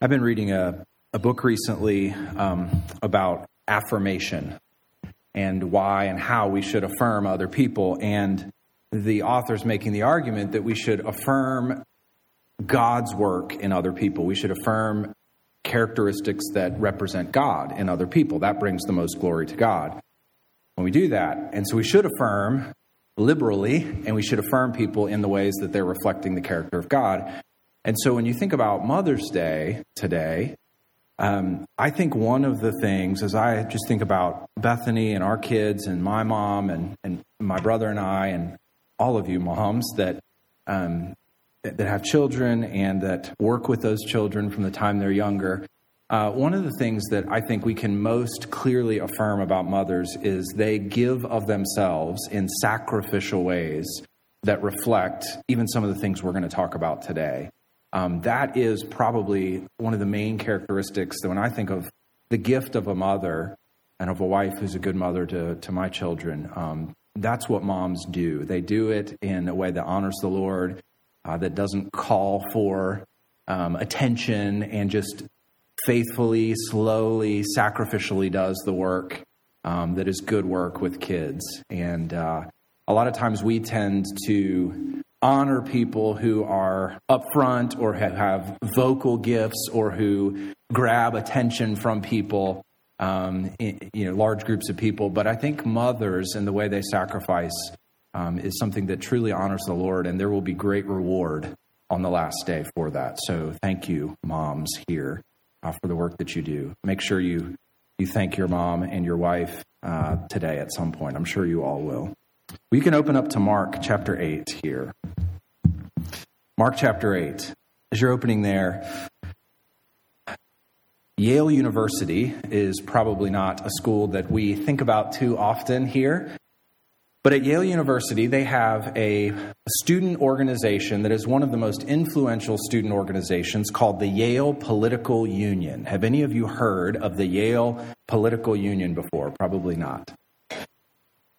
I've been reading a, a book recently um, about affirmation and why and how we should affirm other people. And the author's making the argument that we should affirm God's work in other people. We should affirm characteristics that represent God in other people. That brings the most glory to God when we do that. And so we should affirm liberally, and we should affirm people in the ways that they're reflecting the character of God. And so when you think about Mother's Day today, um, I think one of the things, as I just think about Bethany and our kids and my mom and, and my brother and I and all of you moms that, um, that have children and that work with those children from the time they're younger, uh, one of the things that I think we can most clearly affirm about mothers is they give of themselves in sacrificial ways that reflect even some of the things we're going to talk about today. Um, that is probably one of the main characteristics that when I think of the gift of a mother and of a wife who's a good mother to, to my children, um, that's what moms do. They do it in a way that honors the Lord, uh, that doesn't call for um, attention and just faithfully, slowly, sacrificially does the work um, that is good work with kids. And uh, a lot of times we tend to honor people who are upfront or have vocal gifts or who grab attention from people, um, in, you know, large groups of people. But I think mothers and the way they sacrifice um, is something that truly honors the Lord, and there will be great reward on the last day for that. So thank you, moms here, uh, for the work that you do. Make sure you you thank your mom and your wife uh, today at some point. I'm sure you all will. We can open up to Mark chapter 8 here. Mark chapter 8. As you're opening there, Yale University is probably not a school that we think about too often here. But at Yale University, they have a student organization that is one of the most influential student organizations called the Yale Political Union. Have any of you heard of the Yale Political Union before? Probably not.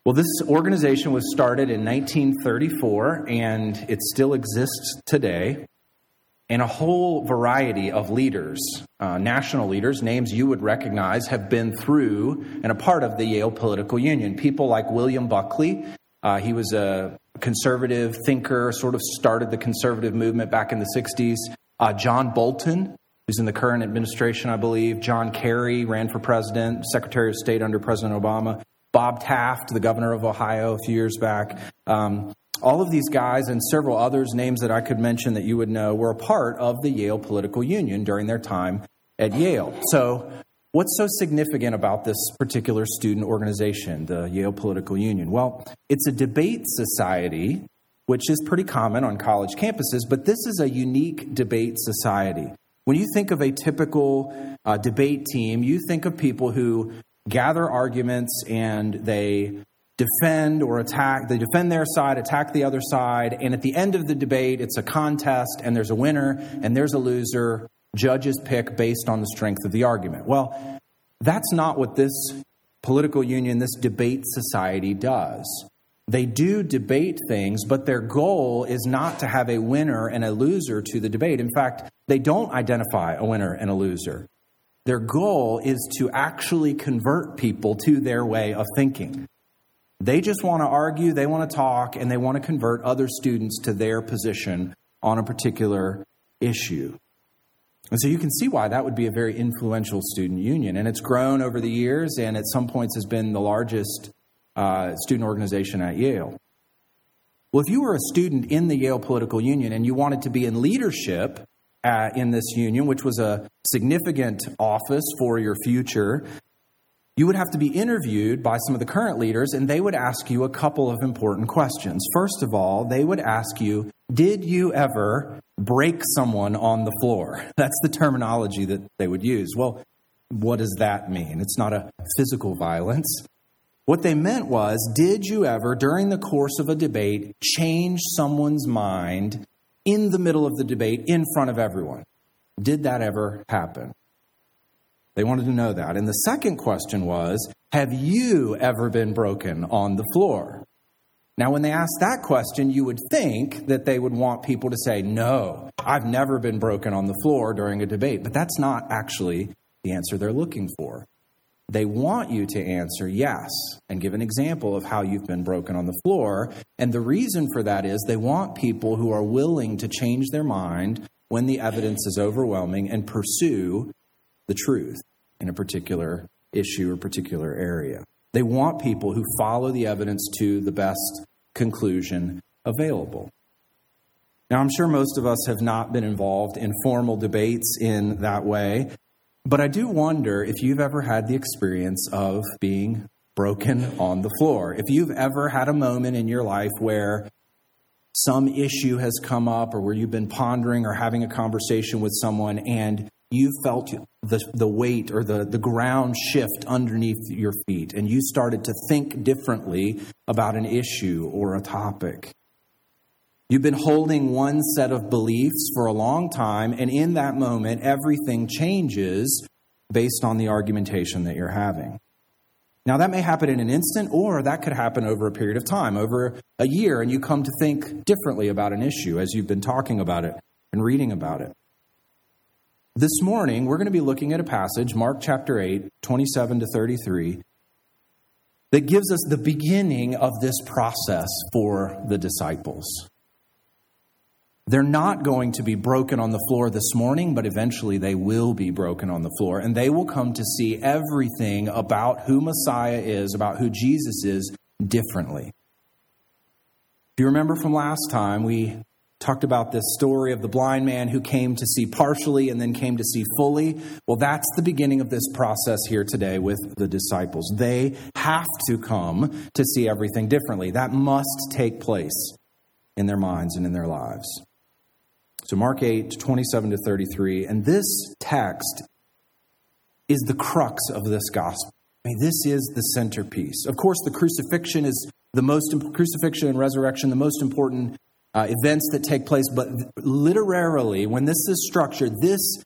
Well, this organization was started in 1934 and it still exists today. And a whole variety of leaders, uh, national leaders, names you would recognize, have been through and a part of the Yale Political Union. People like William Buckley, uh, he was a conservative thinker, sort of started the conservative movement back in the 60s. Uh, John Bolton, who's in the current administration, I believe. John Kerry ran for president, Secretary of State under President Obama. Bob Taft, the governor of Ohio a few years back. Um, all of these guys and several others, names that I could mention that you would know, were a part of the Yale Political Union during their time at Yale. So, what's so significant about this particular student organization, the Yale Political Union? Well, it's a debate society, which is pretty common on college campuses, but this is a unique debate society. When you think of a typical uh, debate team, you think of people who gather arguments and they defend or attack. They defend their side, attack the other side, and at the end of the debate, it's a contest and there's a winner and there's a loser. Judges pick based on the strength of the argument. Well, that's not what this political union, this debate society does. They do debate things, but their goal is not to have a winner and a loser to the debate. In fact, they don't identify a winner and a loser. Their goal is to actually convert people to their way of thinking. They just want to argue, they want to talk, and they want to convert other students to their position on a particular issue. And so you can see why that would be a very influential student union. And it's grown over the years and at some points has been the largest uh, student organization at Yale. Well, if you were a student in the Yale Political Union and you wanted to be in leadership, in this union, which was a significant office for your future, you would have to be interviewed by some of the current leaders, and they would ask you a couple of important questions. First of all, they would ask you, Did you ever break someone on the floor? That's the terminology that they would use. Well, what does that mean? It's not a physical violence. What they meant was, did you ever, during the course of a debate, change someone's mind in the middle of the debate in front of everyone. Did that ever happen? They wanted to know that. And the second question was Have you ever been broken on the floor? Now, when they ask that question, you would think that they would want people to say, No, I've never been broken on the floor during a debate. But that's not actually the answer they're looking for. They want you to answer yes and give an example of how you've been broken on the floor. And the reason for that is they want people who are willing to change their mind when the evidence is overwhelming and pursue the truth in a particular issue or particular area. They want people who follow the evidence to the best conclusion available. Now, I'm sure most of us have not been involved in formal debates in that way, but I do wonder if you've ever had the experience of being broken on the floor. If you've ever had a moment in your life where some issue has come up or where you've been pondering or having a conversation with someone and you felt the, the weight or the, the ground shift underneath your feet, and you started to think differently about an issue or a topic. You've been holding one set of beliefs for a long time, and in that moment, everything changes based on the argumentation that you're having. Now, that may happen in an instant, or that could happen over a period of time, over a year, and you come to think differently about an issue as you've been talking about it and reading about it. This morning, we're going to be looking at a passage, Mark chapter 8, 27 to 33, that gives us the beginning of this process for the disciples. They're not going to be broken on the floor this morning, but eventually they will be broken on the floor, and they will come to see everything about who Messiah is, about who Jesus is, differently. If you remember from last time, we talked about this story of the blind man who came to see partially and then came to see fully. Well, that's the beginning of this process here today with the disciples. They have to come to see everything differently. That must take place in their minds and in their lives. So, Mark 8, 27 to 33, and this text is the crux of this gospel. I mean, this is the centerpiece. Of course, the crucifixion is the most crucifixion and resurrection, the most important uh, events that take place, but literally, when this is structured, this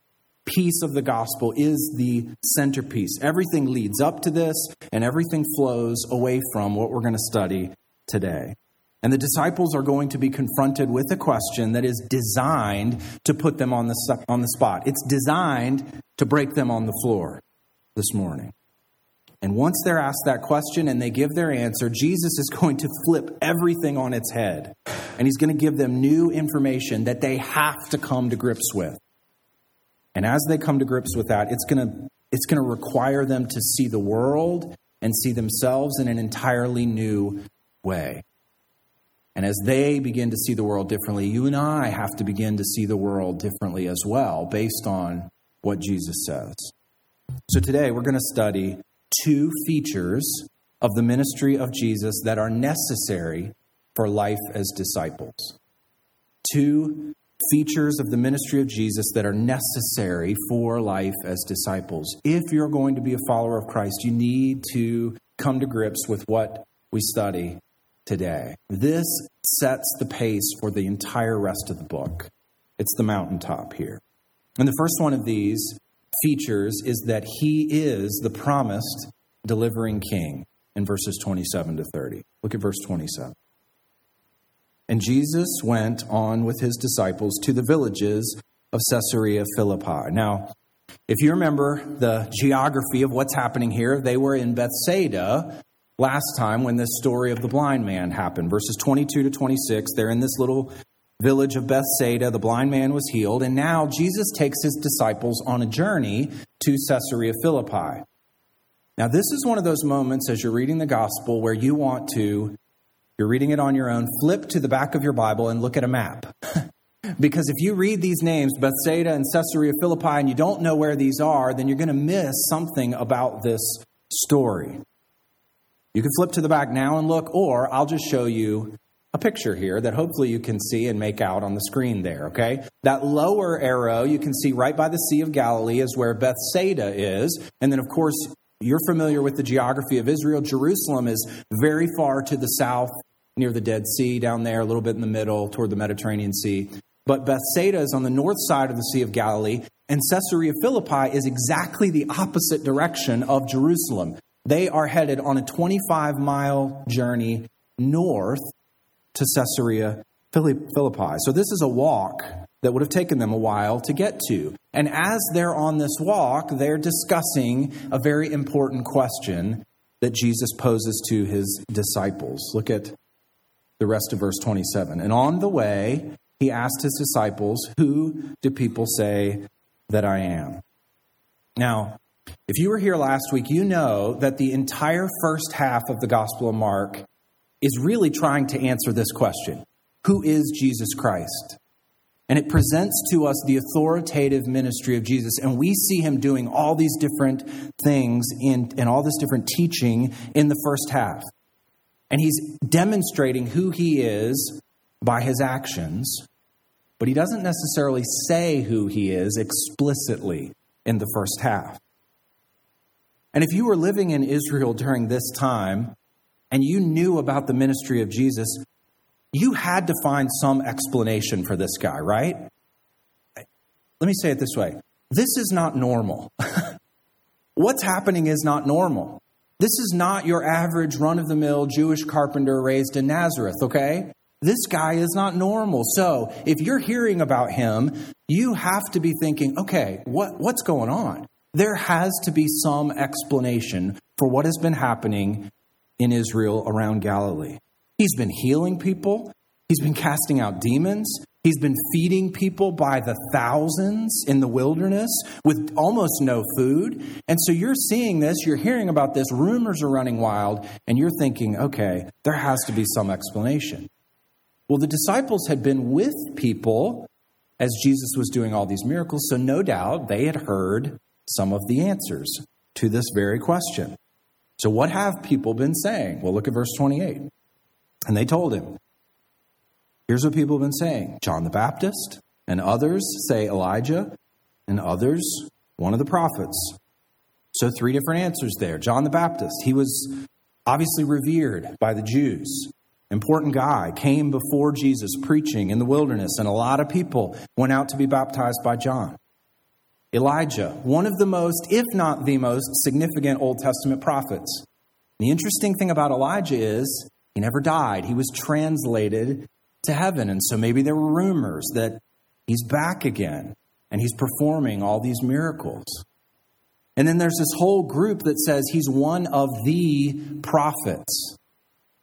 piece of the gospel is the centerpiece. Everything leads up to this, and everything flows away from what we're going to study today. And the disciples are going to be confronted with a question that is designed to put them on the, on the spot. It's designed to break them on the floor this morning. And once they're asked that question and they give their answer, Jesus is going to flip everything on its head. And he's going to give them new information that they have to come to grips with. And as they come to grips with that, it's going to, it's going to require them to see the world and see themselves in an entirely new way. And as they begin to see the world differently, you and I have to begin to see the world differently as well, based on what Jesus says. So today we're going to study two features of the ministry of Jesus that are necessary for life as disciples. Two features of the ministry of Jesus that are necessary for life as disciples. If you're going to be a follower of Christ, you need to come to grips with what we study today. This sets the pace for the entire rest of the book. It's the mountaintop here. And the first one of these features is that he is the promised delivering king in verses 27 to 30. Look at verse 27. And Jesus went on with his disciples to the villages of Caesarea Philippi. Now, if you remember the geography of what's happening here, they were in Bethsaida last time when this story of the blind man happened. Verses 22 to 26, they're in this little village of Bethsaida. The blind man was healed. And now Jesus takes his disciples on a journey to Caesarea Philippi. Now, this is one of those moments as you're reading the gospel where you want to, you're reading it on your own, flip to the back of your Bible and look at a map. because if you read these names, Bethsaida and Caesarea Philippi, and you don't know where these are, then you're going to miss something about this story. You can flip to the back now and look, or I'll just show you a picture here that hopefully you can see and make out on the screen there, okay? That lower arrow you can see right by the Sea of Galilee is where Bethsaida is. And then, of course, you're familiar with the geography of Israel. Jerusalem is very far to the south, near the Dead Sea, down there, a little bit in the middle, toward the Mediterranean Sea. But Bethsaida is on the north side of the Sea of Galilee, and Caesarea Philippi is exactly the opposite direction of Jerusalem. They are headed on a 25 mile journey north to Caesarea Philippi. So this is a walk that would have taken them a while to get to. And as they're on this walk, they're discussing a very important question that Jesus poses to his disciples. Look at the rest of verse 27. And on the way, he asked his disciples, Who do people say that I am? Now, if you were here last week, you know that the entire first half of the Gospel of Mark is really trying to answer this question Who is Jesus Christ? And it presents to us the authoritative ministry of Jesus. And we see him doing all these different things in, and all this different teaching in the first half. And he's demonstrating who he is by his actions, but he doesn't necessarily say who he is explicitly in the first half. And if you were living in Israel during this time and you knew about the ministry of Jesus, you had to find some explanation for this guy, right? Let me say it this way this is not normal. What's happening is not normal. This is not your average run of the mill Jewish carpenter raised in Nazareth, okay? This guy is not normal. So if you're hearing about him, you have to be thinking, okay, what, what's going on? There has to be some explanation for what has been happening in Israel around Galilee. He's been healing people, he's been casting out demons, he's been feeding people by the thousands in the wilderness with almost no food. And so you're seeing this, you're hearing about this, rumors are running wild, and you're thinking, okay, there has to be some explanation. Well, the disciples had been with people as Jesus was doing all these miracles, so no doubt they had heard some of the answers to this very question. So, what have people been saying? Well, look at verse 28. And they told him, Here's what people have been saying John the Baptist, and others say Elijah, and others one of the prophets. So, three different answers there. John the Baptist, he was obviously revered by the Jews. Important guy, came before Jesus preaching in the wilderness, and a lot of people went out to be baptized by John. Elijah, one of the most, if not the most, significant Old Testament prophets. The interesting thing about Elijah is he never died. He was translated to heaven. And so maybe there were rumors that he's back again and he's performing all these miracles. And then there's this whole group that says he's one of the prophets.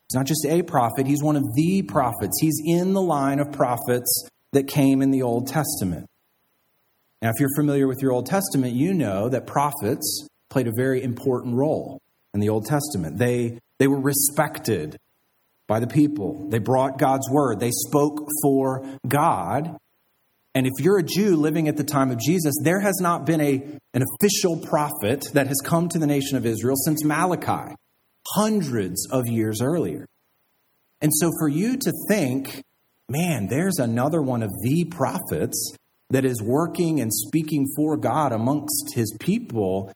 He's not just a prophet, he's one of the prophets. He's in the line of prophets that came in the Old Testament. Now, if you're familiar with your Old Testament, you know that prophets played a very important role in the Old Testament. They, they were respected by the people. They brought God's word. They spoke for God. And if you're a Jew living at the time of Jesus, there has not been a, an official prophet that has come to the nation of Israel since Malachi, hundreds of years earlier. And so for you to think, man, there's another one of the prophets that is working and speaking for God amongst his people,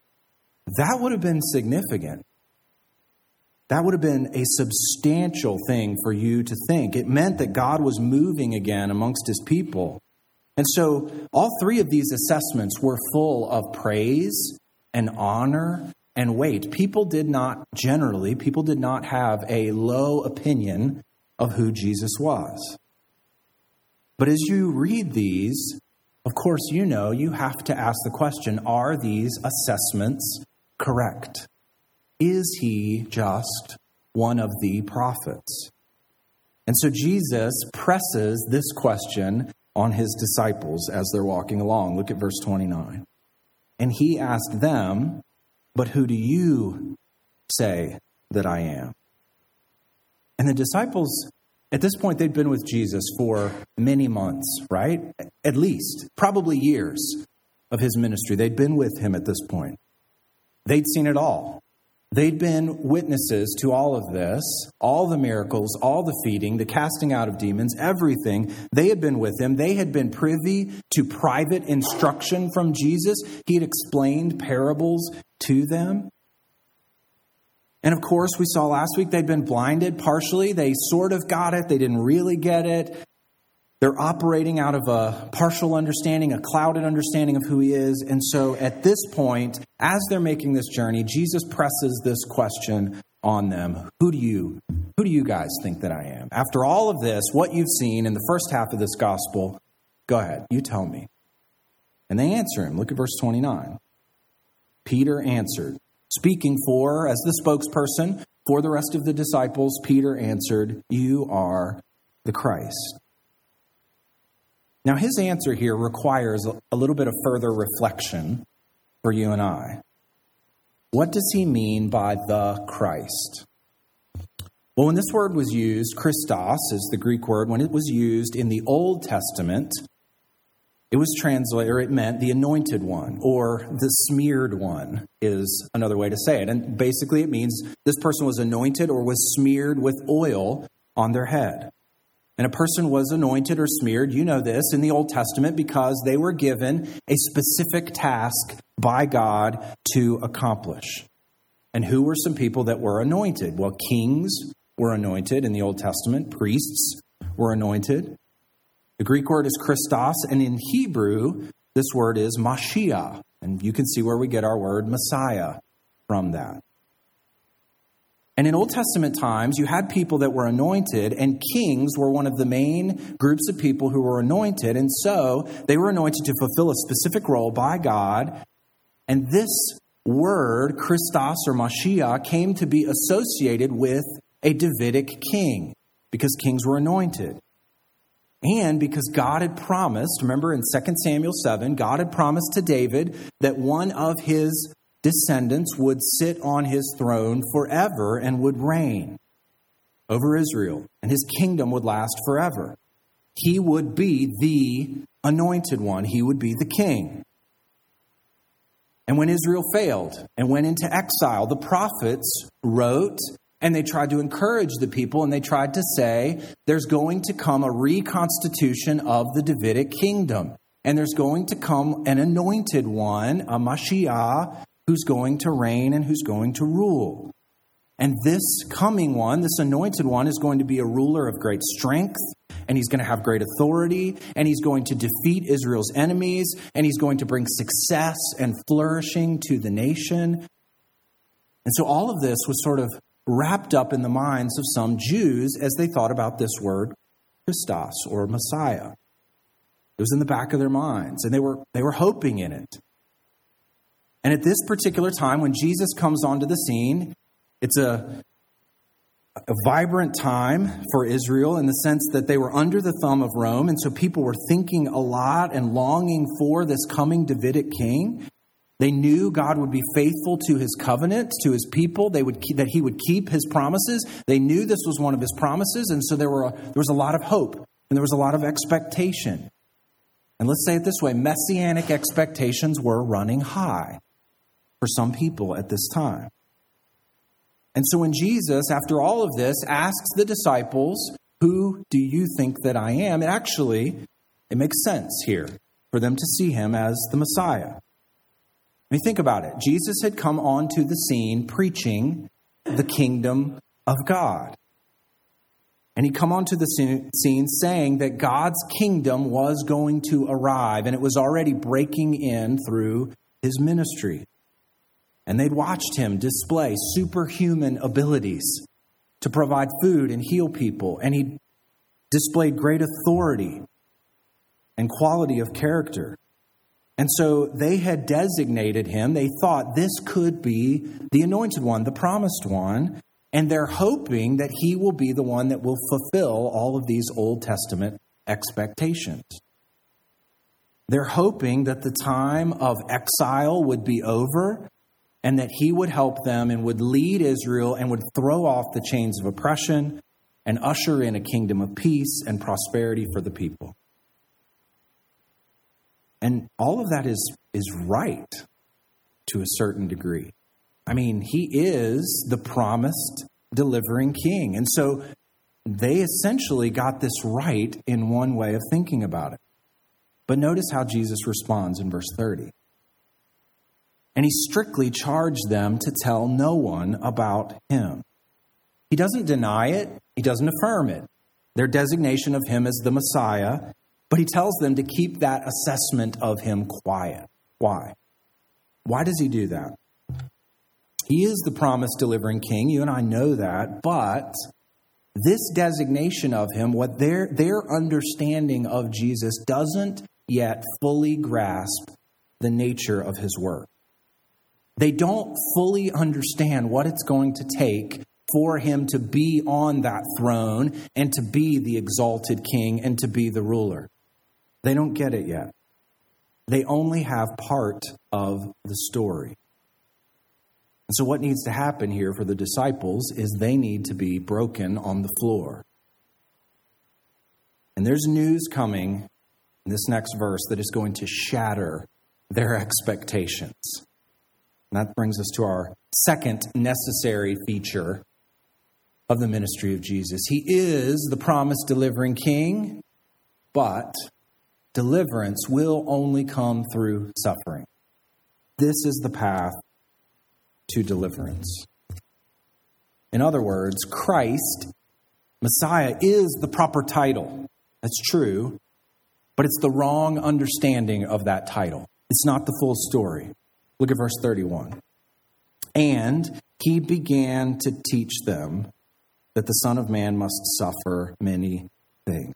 that would have been significant. That would have been a substantial thing for you to think. It meant that God was moving again amongst his people. And so all three of these assessments were full of praise and honor and weight. People did not, generally, people did not have a low opinion of who Jesus was. But as you read these, of course, you know you have to ask the question are these assessments correct? Is he just one of the prophets? And so Jesus presses this question on his disciples as they're walking along. Look at verse 29. And he asked them, But who do you say that I am? And the disciples, at this point, they'd been with Jesus for many months, right? At least, probably years of his ministry. They'd been with him at this point. They'd seen it all. They'd been witnesses to all of this, all the miracles, all the feeding, the casting out of demons, everything. They had been with him. They had been privy to private instruction from Jesus. He had explained parables to them. And of course, we saw last week they'd been blinded partially. They sort of got it, they didn't really get it. they're operating out of a partial understanding, a clouded understanding of who he is. And so at this point, as they're making this journey, Jesus presses this question on them. Who do you who do you guys think that I am? After all of this, what you've seen in the first half of this gospel, go ahead, you tell me. And they answer him. Look at verse 29. Peter answered, speaking for as the spokesperson for the rest of the disciples, Peter answered, "You are the Christ." Now, his answer here requires a little bit of further reflection for you and I. What does he mean by the Christ? Well, when this word was used, Christos is the Greek word, when it was used in the Old Testament, it was translated, or it meant the anointed one, or the smeared one, is another way to say it. And basically, it means this person was anointed or was smeared with oil on their head. And a person was anointed or smeared, you know this, in the Old Testament because they were given a specific task by God to accomplish. And who were some people that were anointed? Well, kings were anointed in the Old Testament, priests were anointed. The Greek word is Christos, and in Hebrew, this word is Mashiach. And you can see where we get our word Messiah from that. And in Old Testament times, you had people that were anointed, and kings were one of the main groups of people who were anointed. And so they were anointed to fulfill a specific role by God. And this word, Christos or Mashiach, came to be associated with a Davidic king because kings were anointed. And because God had promised, remember in 2 Samuel 7, God had promised to David that one of his descendants would sit on his throne forever and would reign over Israel, and his kingdom would last forever. He would be the anointed one, he would be the king. And when Israel failed and went into exile, the prophets wrote and they tried to encourage the people and they tried to say there's going to come a reconstitution of the Davidic kingdom. And there's going to come an anointed one, a Mashiach, who's going to reign and who's going to rule. And this coming one, this anointed one, is going to be a ruler of great strength, and he's going to have great authority, and he's going to defeat Israel's enemies, and he's going to bring success and flourishing to the nation. And so all of this was sort of wrapped up in the minds of some Jews as they thought about this word, Christos or Messiah. It was in the back of their minds, and they were, they were hoping in it. And at this particular time, when Jesus comes onto the scene, it's a, a vibrant time for Israel in the sense that they were under the thumb of Rome. And so people were thinking a lot and longing for this coming Davidic king. They knew God would be faithful to his covenant, to his people, they would keep, that he would keep his promises. They knew this was one of his promises. And so there, were a, there was a lot of hope and there was a lot of expectation. And let's say it this way messianic expectations were running high for some people at this time. And so when Jesus, after all of this, asks the disciples, Who do you think that I am? It actually it makes sense here for them to see him as the Messiah. Mean, think about it. Jesus had come onto the scene preaching the kingdom of God. And he'd come onto the scene saying that God's kingdom was going to arrive, and it was already breaking in through his ministry and they'd watched him display superhuman abilities to provide food and heal people, and he displayed great authority and quality of character. And so they had designated him, they thought this could be the anointed one, the promised one, and they're hoping that he will be the one that will fulfill all of these Old Testament expectations. They're hoping that the time of exile would be over and that he would help them and would lead Israel and would throw off the chains of oppression and usher in a kingdom of peace and prosperity for the people. And all of that is, is right to a certain degree. I mean, he is the promised delivering king. And so they essentially got this right in one way of thinking about it. But notice how Jesus responds in verse 30 and he strictly charged them to tell no one about him. He doesn't deny it, he doesn't affirm it. their designation of him as the Messiah, but he tells them to keep that assessment of him quiet. Why? Why does he do that? He is the promise delivering king. You and I know that. But this designation of him, what their, their understanding of Jesus doesn't yet fully grasp the nature of his work. They don't fully understand what it's going to take for him to be on that throne and to be the exalted king and to be the ruler. They don't get it yet. They only have part of the story. And so, what needs to happen here for the disciples is they need to be broken on the floor. And there's news coming in this next verse that is going to shatter their expectations. And that brings us to our second necessary feature of the ministry of Jesus. He is the promise delivering king, but deliverance will only come through suffering. This is the path to deliverance. In other words, Christ, Messiah, is the proper title. That's true, but it's the wrong understanding of that title. It's not the full story. Look at verse 31. And he began to teach them that the Son of Man must suffer many things.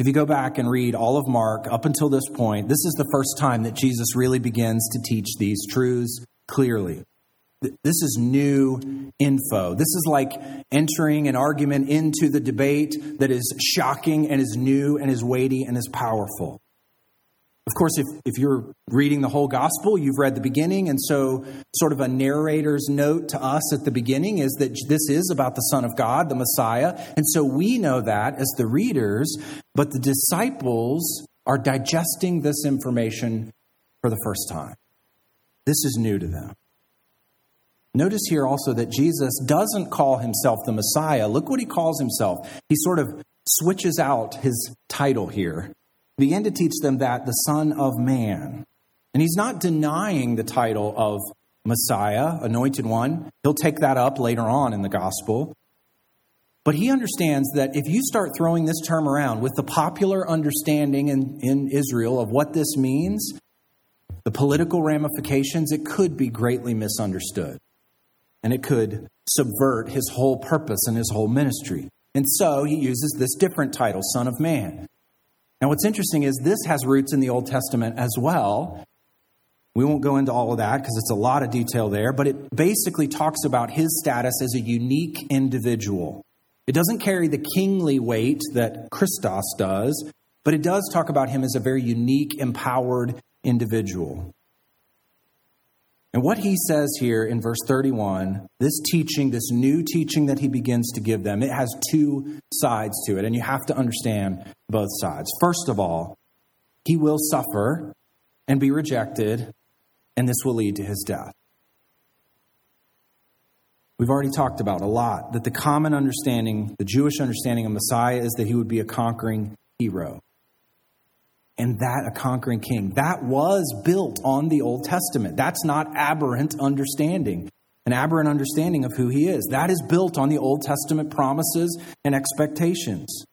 If you go back and read all of Mark up until this point, this is the first time that Jesus really begins to teach these truths clearly. This is new info. This is like entering an argument into the debate that is shocking and is new and is weighty and is powerful. Of course, if, if you're reading the whole gospel, you've read the beginning, and so sort of a narrator's note to us at the beginning is that this is about the Son of God, the Messiah. And so we know that as the readers, but the disciples are digesting this information for the first time. This is new to them. Notice here also that Jesus doesn't call himself the Messiah. Look what he calls himself. He sort of switches out his title here began to teach them that the Son of Man. And he's not denying the title of Messiah, anointed one. He'll take that up later on in the gospel. But he understands that if you start throwing this term around with the popular understanding in, in Israel of what this means, the political ramifications, it could be greatly misunderstood. And it could subvert his whole purpose and his whole ministry. And so he uses this different title, Son of Man. Now, what's interesting is this has roots in the Old Testament as well. We won't go into all of that because it's a lot of detail there, but it basically talks about his status as a unique individual. It doesn't carry the kingly weight that Christos does, but it does talk about him as a very unique, empowered individual. And what he says here in verse 31, this teaching, this new teaching that he begins to give them, it has two sides to it, and you have to understand both sides. First of all, he will suffer and be rejected, and this will lead to his death. We've already talked about a lot that the common understanding, the Jewish understanding of Messiah, is that he would be a conquering hero and that a conquering king. That was built on the Old Testament. That's not aberrant understanding, an aberrant understanding of who he is. That is built on the Old Testament promises and expectations.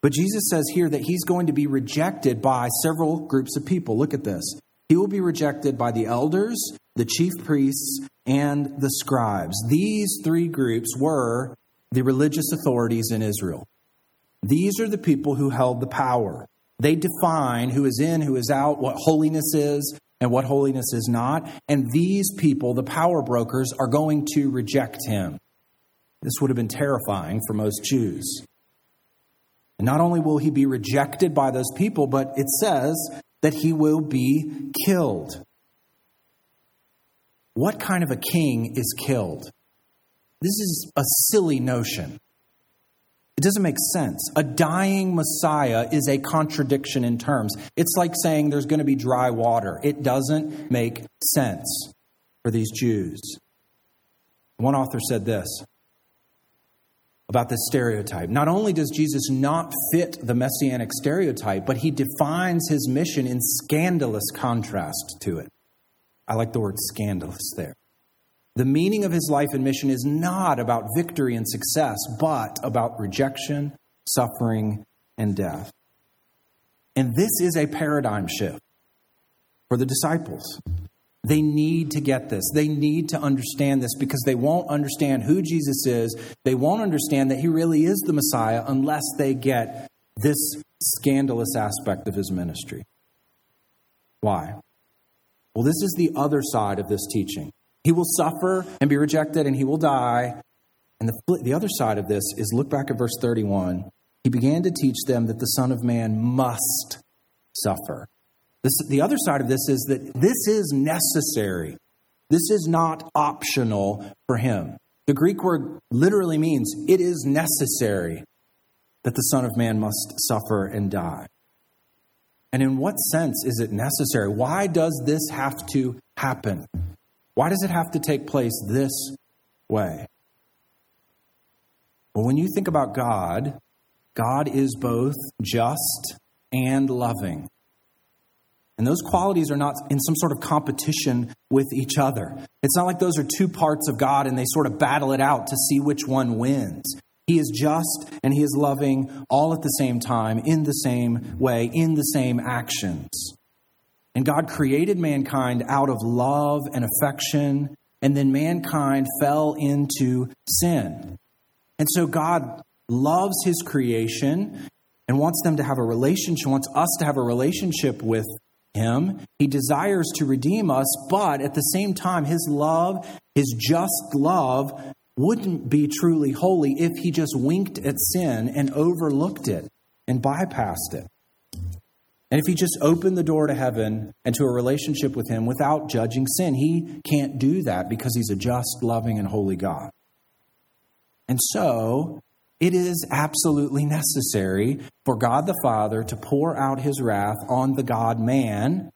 But Jesus says here that he's going to be rejected by several groups of people. Look at this. He will be rejected by the elders, the chief priests, and the scribes. These three groups were the religious authorities in Israel. These are the people who held the power. They define who is in, who is out, what holiness is, and what holiness is not. And these people, the power brokers, are going to reject him. This would have been terrifying for most Jews. And not only will he be rejected by those people, but it says that he will be killed. What kind of a king is killed? This is a silly notion. It doesn't make sense. A dying Messiah is a contradiction in terms. It's like saying there's going to be dry water. It doesn't make sense for these Jews. One author said this about this stereotype. Not only does Jesus not fit the messianic stereotype, but he defines his mission in scandalous contrast to it. I like the word scandalous there. The meaning of his life and mission is not about victory and success, but about rejection, suffering, and death. And this is a paradigm shift for the disciples. They need to get this. They need to understand this because they won't understand who Jesus is. They won't understand that he really is the Messiah unless they get this scandalous aspect of his ministry. Why? Well, this is the other side of this teaching. He will suffer and be rejected and he will die. And the, the other side of this is look back at verse 31. He began to teach them that the Son of Man must suffer. This, the other side of this is that this is necessary. This is not optional for him. The Greek word literally means it is necessary that the Son of Man must suffer and die. And in what sense is it necessary? Why does this have to happen? Why does it have to take place this way? Well, when you think about God, God is both just and loving. And those qualities are not in some sort of competition with each other. It's not like those are two parts of God and they sort of battle it out to see which one wins. He is just and he is loving all at the same time, in the same way, in the same actions. And God created mankind out of love and affection, and then mankind fell into sin. And so God loves his creation and wants them to have a relationship, wants us to have a relationship with him. He desires to redeem us, but at the same time, his love, his just love, wouldn't be truly holy if he just winked at sin and overlooked it and bypassed it. And if he just opened the door to heaven and to a relationship with him without judging sin, he can't do that because he's a just, loving, and holy God. And so, it is absolutely necessary for God the Father to pour out his wrath on the God man,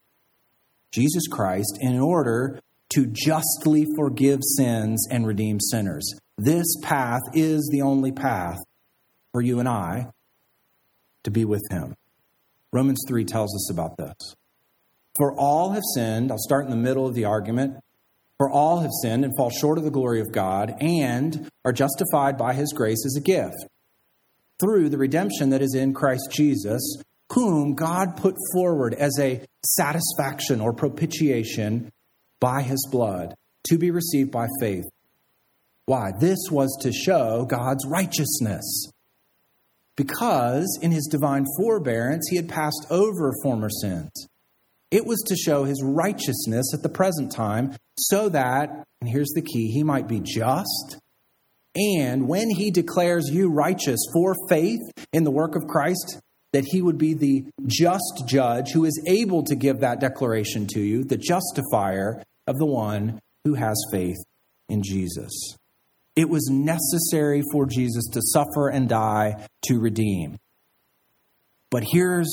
Jesus Christ, in order to justly forgive sins and redeem sinners. This path is the only path for you and I to be with him. Romans 3 tells us about this. For all have sinned, I'll start in the middle of the argument. For all have sinned and fall short of the glory of God and are justified by his grace as a gift through the redemption that is in Christ Jesus, whom God put forward as a satisfaction or propitiation by his blood to be received by faith. Why? This was to show God's righteousness. Because in his divine forbearance, he had passed over former sins. It was to show his righteousness at the present time, so that, and here's the key, he might be just. And when he declares you righteous for faith in the work of Christ, that he would be the just judge who is able to give that declaration to you, the justifier of the one who has faith in Jesus. It was necessary for Jesus to suffer and die to redeem. But here's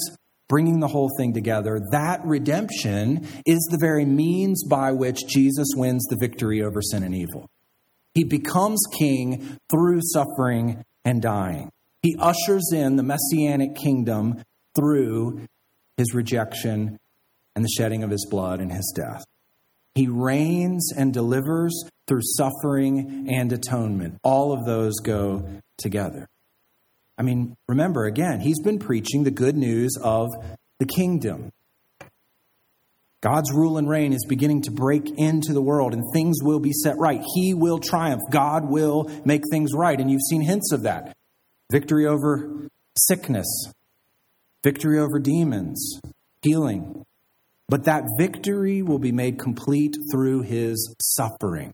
bringing the whole thing together, that redemption is the very means by which Jesus wins the victory over sin and evil. He becomes king through suffering and dying. He ushers in the messianic kingdom through his rejection and the shedding of his blood and his death. He reigns and delivers through suffering and atonement. All of those go together. I mean, remember again, he's been preaching the good news of the kingdom. God's rule and reign is beginning to break into the world and things will be set right. He will triumph. God will make things right. And you've seen hints of that victory over sickness, victory over demons, healing. But that victory will be made complete through his suffering.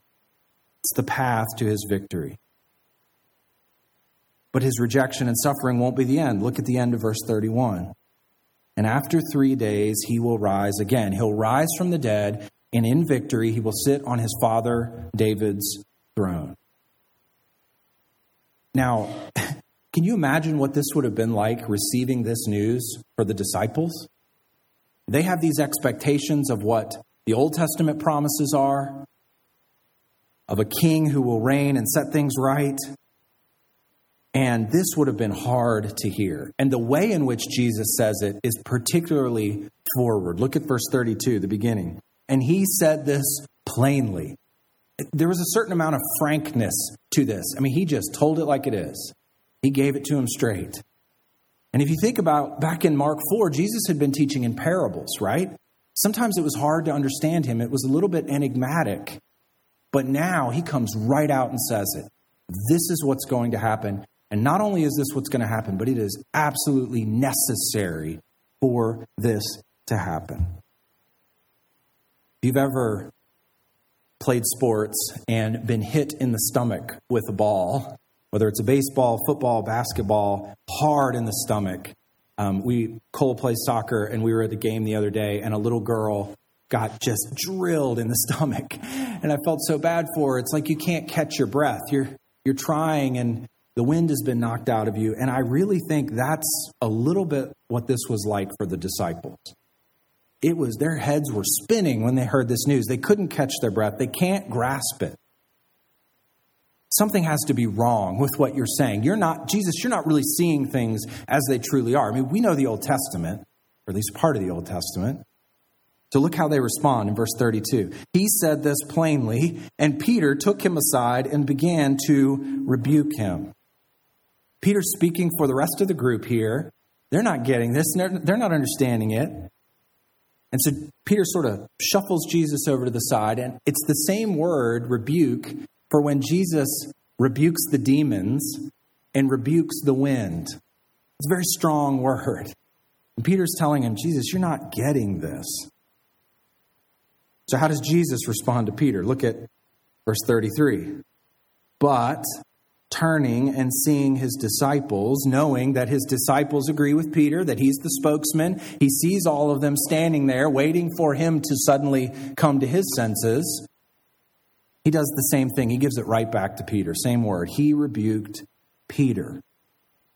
It's the path to his victory. But his rejection and suffering won't be the end. Look at the end of verse 31. And after three days, he will rise again. He'll rise from the dead, and in victory, he will sit on his father David's throne. Now, can you imagine what this would have been like receiving this news for the disciples? They have these expectations of what the Old Testament promises are, of a king who will reign and set things right. And this would have been hard to hear. And the way in which Jesus says it is particularly forward. Look at verse 32, the beginning. And he said this plainly there was a certain amount of frankness to this. I mean, he just told it like it is, he gave it to him straight. And if you think about back in Mark 4, Jesus had been teaching in parables, right? Sometimes it was hard to understand him, it was a little bit enigmatic. But now he comes right out and says it. This is what's going to happen. And not only is this what's going to happen, but it is absolutely necessary for this to happen. If you've ever played sports and been hit in the stomach with a ball, whether it's a baseball, football, basketball, hard in the stomach. Um, we Cole plays soccer, and we were at the game the other day, and a little girl got just drilled in the stomach, and I felt so bad for her. It's like you can't catch your breath. You're you're trying, and the wind has been knocked out of you. And I really think that's a little bit what this was like for the disciples. It was their heads were spinning when they heard this news. They couldn't catch their breath. They can't grasp it something has to be wrong with what you're saying. You're not, Jesus, you're not really seeing things as they truly are. I mean, we know the Old Testament, or at least part of the Old Testament. So look how they respond in verse 32. He said this plainly, and Peter took him aside and began to rebuke him. Peter's speaking for the rest of the group here. They're not getting this, they're not understanding it. And so Peter sort of shuffles Jesus over to the side, and it's the same word, rebuke, for when Jesus rebukes the demons and rebukes the wind, it's a very strong word. And Peter's telling him, Jesus, you're not getting this. So, how does Jesus respond to Peter? Look at verse 33. But turning and seeing his disciples, knowing that his disciples agree with Peter, that he's the spokesman, he sees all of them standing there waiting for him to suddenly come to his senses. He does the same thing. He gives it right back to Peter. Same word. He rebuked Peter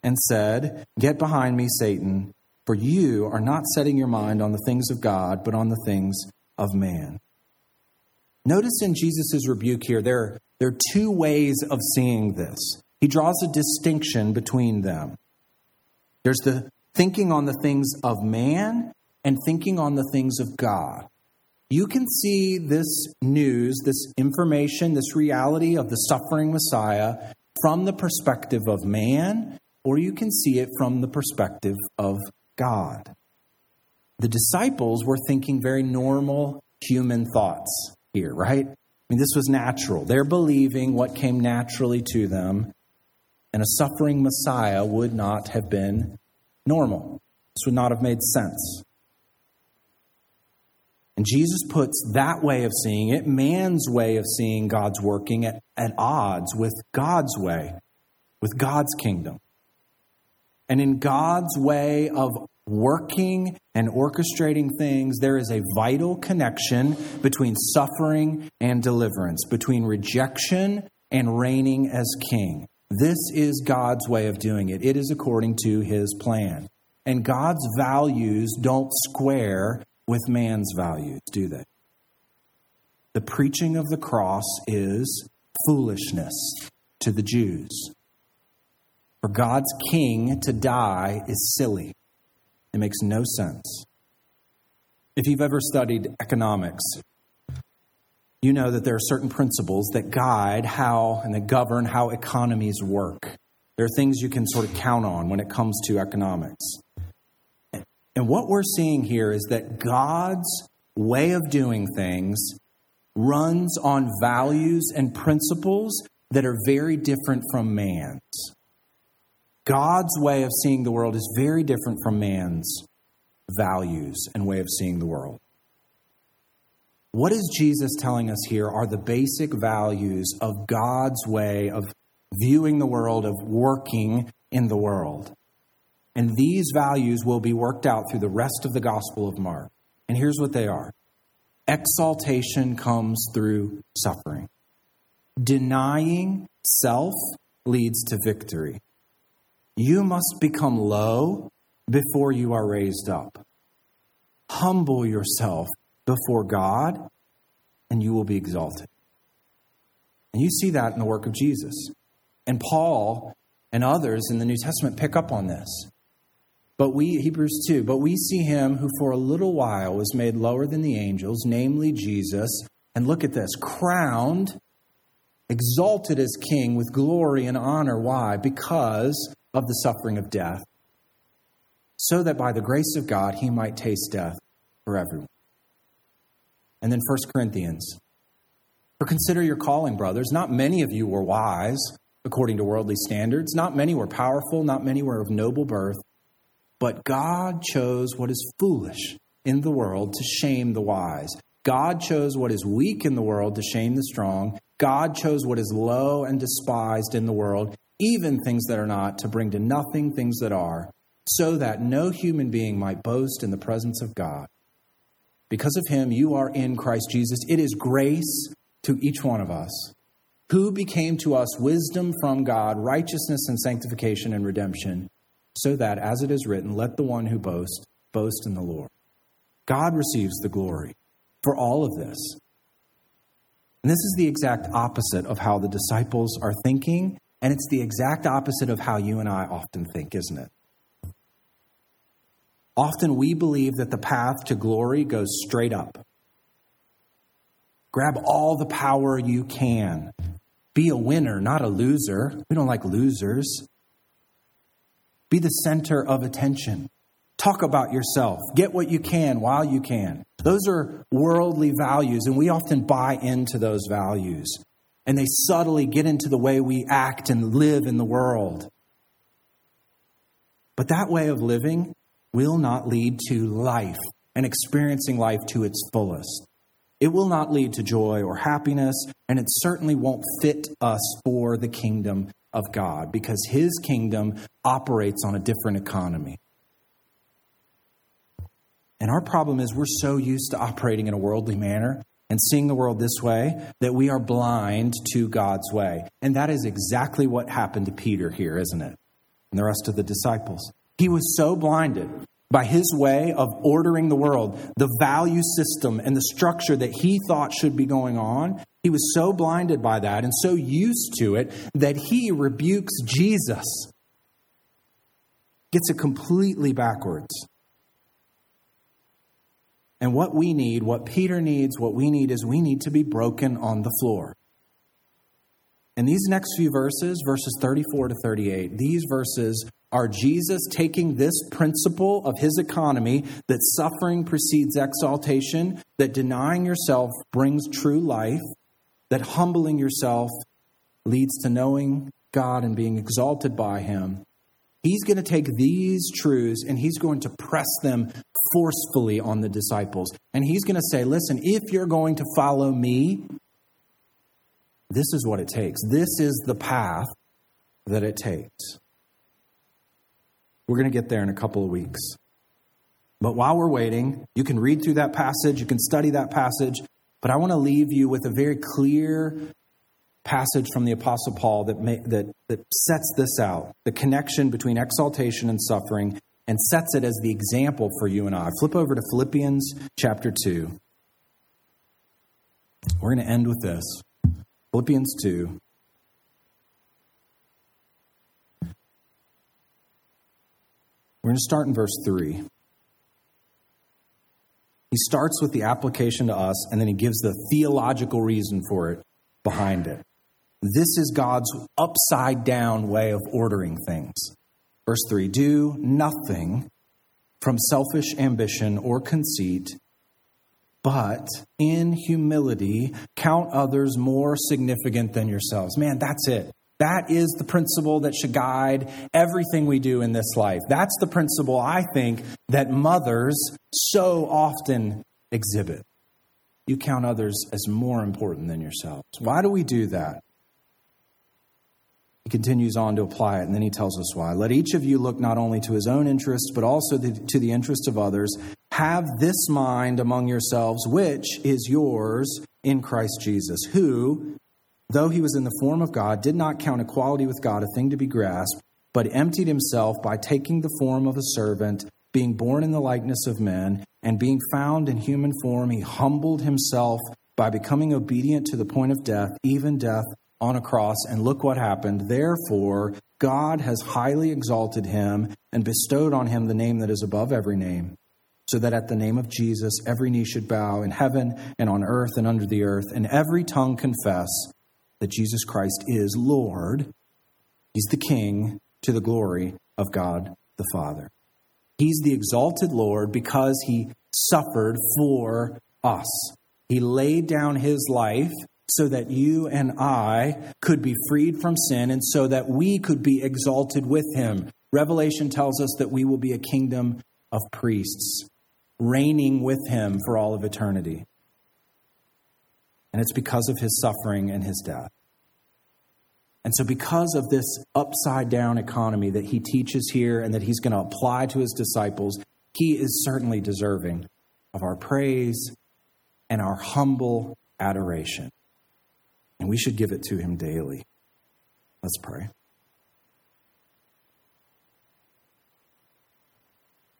and said, Get behind me, Satan, for you are not setting your mind on the things of God, but on the things of man. Notice in Jesus' rebuke here, there, there are two ways of seeing this. He draws a distinction between them. There's the thinking on the things of man and thinking on the things of God. You can see this news, this information, this reality of the suffering Messiah from the perspective of man, or you can see it from the perspective of God. The disciples were thinking very normal human thoughts here, right? I mean, this was natural. They're believing what came naturally to them, and a suffering Messiah would not have been normal. This would not have made sense. And Jesus puts that way of seeing it, man's way of seeing God's working, at, at odds with God's way, with God's kingdom. And in God's way of working and orchestrating things, there is a vital connection between suffering and deliverance, between rejection and reigning as king. This is God's way of doing it. It is according to his plan. And God's values don't square with man's values, do they? The preaching of the cross is foolishness to the Jews. For God's king to die is silly. It makes no sense. If you've ever studied economics, you know that there are certain principles that guide how and that govern how economies work. There are things you can sort of count on when it comes to economics. And what we're seeing here is that God's way of doing things runs on values and principles that are very different from man's. God's way of seeing the world is very different from man's values and way of seeing the world. What is Jesus telling us here are the basic values of God's way of viewing the world, of working in the world. And these values will be worked out through the rest of the Gospel of Mark. And here's what they are exaltation comes through suffering, denying self leads to victory. You must become low before you are raised up. Humble yourself before God, and you will be exalted. And you see that in the work of Jesus. And Paul and others in the New Testament pick up on this. But we, Hebrews 2, but we see him who for a little while was made lower than the angels, namely Jesus, and look at this, crowned exalted as king with glory and honor. Why? Because of the suffering of death, so that by the grace of God he might taste death for everyone. And then 1 Corinthians. For consider your calling, brothers. Not many of you were wise according to worldly standards. Not many were powerful. Not many were of noble birth. But God chose what is foolish in the world to shame the wise. God chose what is weak in the world to shame the strong. God chose what is low and despised in the world, even things that are not, to bring to nothing things that are, so that no human being might boast in the presence of God. Because of him, you are in Christ Jesus. It is grace to each one of us, who became to us wisdom from God, righteousness and sanctification and redemption, so that, as it is written, let the one who boasts boast in the Lord. God receives the glory for all of this. And this is the exact opposite of how the disciples are thinking, and it's the exact opposite of how you and I often think, isn't it? Often we believe that the path to glory goes straight up. Grab all the power you can. Be a winner, not a loser. We don't like losers. Be the center of attention. Talk about yourself. Get what you can while you can. Those are worldly values, and we often buy into those values. And they subtly get into the way we act and live in the world. But that way of living will not lead to life and experiencing life to its fullest. It will not lead to joy or happiness, and it certainly won't fit us for the kingdom of God because His kingdom operates on a different economy. And our problem is we're so used to operating in a worldly manner and seeing the world this way that we are blind to God's way. And that is exactly what happened to Peter here, isn't it? And the rest of the disciples. He was so blinded by his way of ordering the world, the value system and the structure that he thought should be going on. He was so blinded by that and so used to it that he rebukes Jesus. Gets it completely backwards. And what we need, what Peter needs, what we need is we need to be broken on the floor. And these next few verses, verses 34 to 38, these verses are Jesus taking this principle of his economy that suffering precedes exaltation, that denying yourself brings true life, that humbling yourself leads to knowing God and being exalted by him. He's going to take these truths and he's going to press them forcefully on the disciples. And he's going to say, listen, if you're going to follow me, this is what it takes. This is the path that it takes. We're going to get there in a couple of weeks. But while we're waiting, you can read through that passage, you can study that passage, but I want to leave you with a very clear passage from the Apostle Paul that, may, that, that sets this out the connection between exaltation and suffering and sets it as the example for you and I. Flip over to Philippians chapter 2. We're going to end with this Philippians 2. We're going to start in verse 3. He starts with the application to us, and then he gives the theological reason for it behind it. This is God's upside down way of ordering things. Verse 3 Do nothing from selfish ambition or conceit, but in humility count others more significant than yourselves. Man, that's it. That is the principle that should guide everything we do in this life. That's the principle I think that mothers so often exhibit. You count others as more important than yourselves. Why do we do that? He continues on to apply it, and then he tells us why. Let each of you look not only to his own interests, but also to the interests of others. Have this mind among yourselves, which is yours in Christ Jesus, who, though he was in the form of God, did not count equality with God a thing to be grasped, but emptied himself by taking the form of a servant, being born in the likeness of men, and being found in human form, he humbled himself by becoming obedient to the point of death, even death on a cross, and look what happened. Therefore, God has highly exalted him and bestowed on him the name that is above every name, so that at the name of Jesus every knee should bow in heaven and on earth and under the earth, and every tongue confess that Jesus Christ is Lord. He's the King to the glory of God the Father. He's the exalted Lord because he suffered for us. He laid down his life so that you and I could be freed from sin and so that we could be exalted with him. Revelation tells us that we will be a kingdom of priests, reigning with him for all of eternity. And it's because of his suffering and his death. And so, because of this upside down economy that he teaches here and that he's going to apply to his disciples, he is certainly deserving of our praise and our humble adoration. And we should give it to him daily. Let's pray.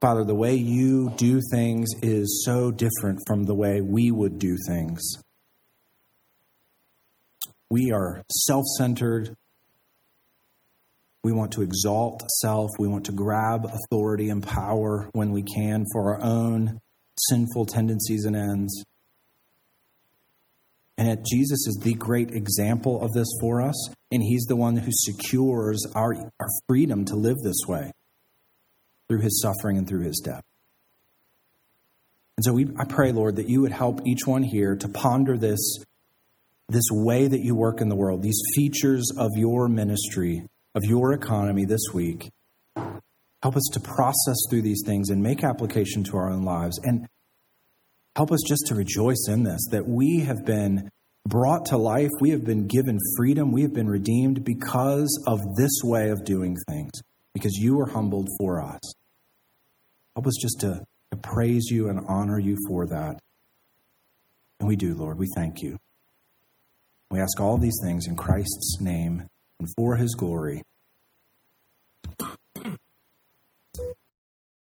Father, the way you do things is so different from the way we would do things. We are self centered. We want to exalt self. We want to grab authority and power when we can for our own sinful tendencies and ends. And yet, Jesus is the great example of this for us, and He's the one who secures our, our freedom to live this way through His suffering and through His death. And so we, I pray, Lord, that you would help each one here to ponder this this way that you work in the world, these features of your ministry, of your economy this week. Help us to process through these things and make application to our own lives. And help us just to rejoice in this that we have been brought to life, we have been given freedom, we have been redeemed because of this way of doing things, because you were humbled for us. Help us just to, to praise you and honor you for that. And we do, Lord. We thank you. We ask all these things in Christ's name and for his glory.